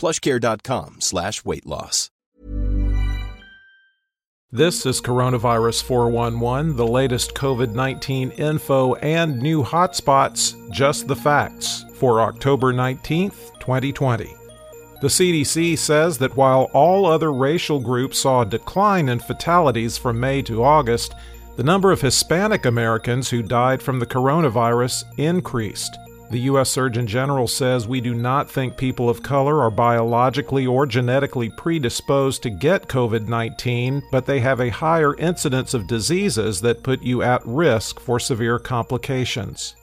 plushcare.com slash weight loss. This is Coronavirus 411, the latest COVID 19 info and new hotspots, just the facts, for October 19th, 2020. The CDC says that while all other racial groups saw a decline in fatalities from May to August, the number of Hispanic Americans who died from the coronavirus increased. The U.S. Surgeon General says we do not think people of color are biologically or genetically predisposed to get COVID 19, but they have a higher incidence of diseases that put you at risk for severe complications.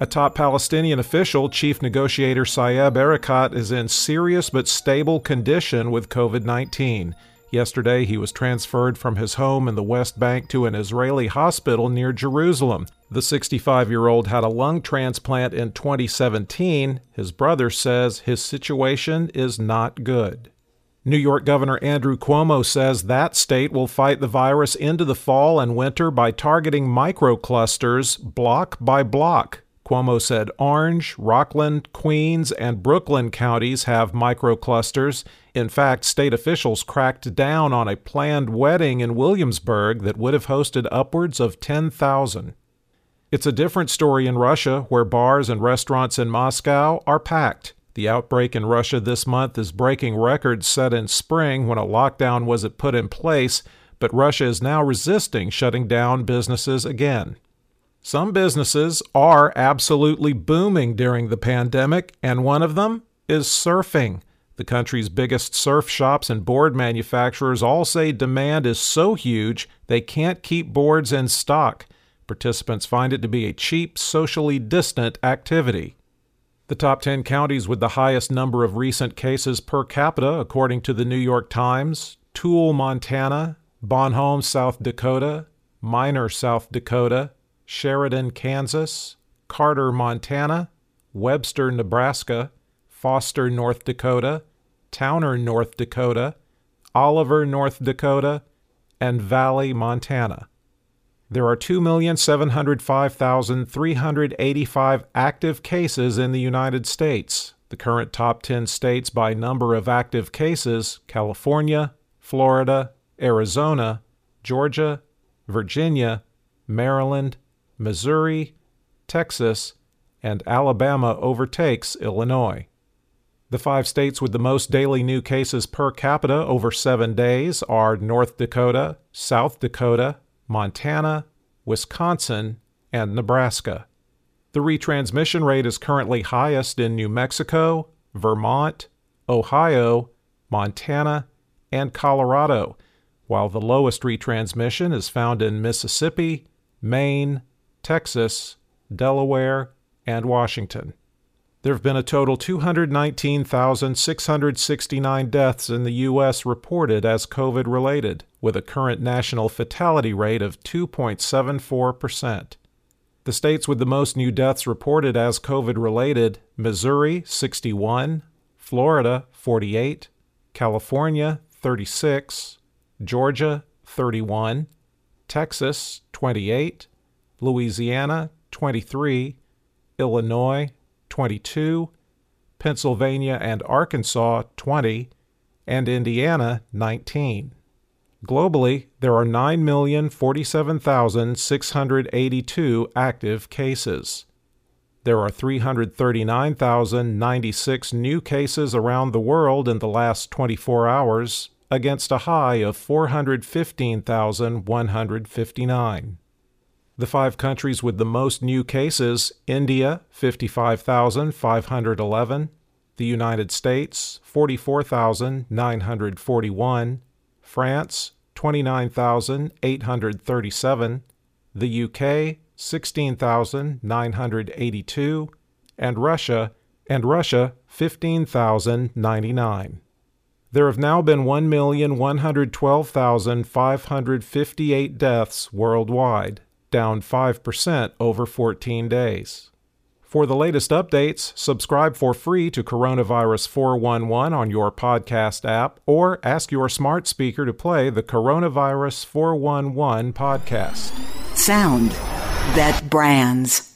A top Palestinian official, chief negotiator Saeb Erekat, is in serious but stable condition with COVID 19. Yesterday, he was transferred from his home in the West Bank to an Israeli hospital near Jerusalem. The 65 year old had a lung transplant in 2017. His brother says his situation is not good. New York Governor Andrew Cuomo says that state will fight the virus into the fall and winter by targeting microclusters block by block. Cuomo said Orange, Rockland, Queens, and Brooklyn counties have microclusters. In fact, state officials cracked down on a planned wedding in Williamsburg that would have hosted upwards of 10,000. It's a different story in Russia, where bars and restaurants in Moscow are packed. The outbreak in Russia this month is breaking records set in spring when a lockdown wasn't put in place, but Russia is now resisting shutting down businesses again. Some businesses are absolutely booming during the pandemic, and one of them is surfing. The country's biggest surf shops and board manufacturers all say demand is so huge they can't keep boards in stock. Participants find it to be a cheap, socially distant activity. The top 10 counties with the highest number of recent cases per capita, according to the New York Times Toole, Montana, Bon Homme, South Dakota, Miner, South Dakota, Sheridan, Kansas, Carter, Montana, Webster, Nebraska, Foster, North Dakota, Towner, North Dakota, Oliver, North Dakota, and Valley, Montana. There are 2,705,385 active cases in the United States. The current top 10 states by number of active cases California, Florida, Arizona, Georgia, Virginia, Maryland, Missouri, Texas, and Alabama overtakes Illinois. The five states with the most daily new cases per capita over seven days are North Dakota, South Dakota, Montana, Wisconsin, and Nebraska. The retransmission rate is currently highest in New Mexico, Vermont, Ohio, Montana, and Colorado, while the lowest retransmission is found in Mississippi, Maine, Texas, Delaware, and Washington. There have been a total 219,669 deaths in the U.S. reported as COVID related, with a current national fatality rate of 2.74%. The states with the most new deaths reported as COVID related Missouri, 61, Florida, 48, California, 36, Georgia 31, Texas 28, Louisiana 23, Illinois 22, Pennsylvania and Arkansas 20, and Indiana 19. Globally, there are 9,047,682 active cases. There are 339,096 new cases around the world in the last 24 hours, against a high of 415,159. The five countries with the most new cases India, 55,511, the United States, 44,941, France, 29,837, the UK, 16,982, and Russia, and Russia, 15,099. There have now been 1,112,558 deaths worldwide, down 5% over 14 days. For the latest updates, subscribe for free to Coronavirus 411 on your podcast app or ask your smart speaker to play the Coronavirus 411 podcast. Sound that brands.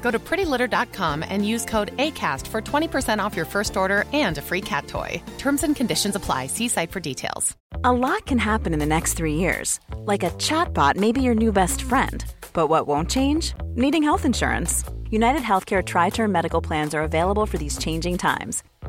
Go to prettylitter.com and use code ACAST for 20% off your first order and a free cat toy. Terms and conditions apply. See site for details. A lot can happen in the next three years. Like a chatbot may be your new best friend. But what won't change? Needing health insurance. United Healthcare TriTerm Medical Plans are available for these changing times.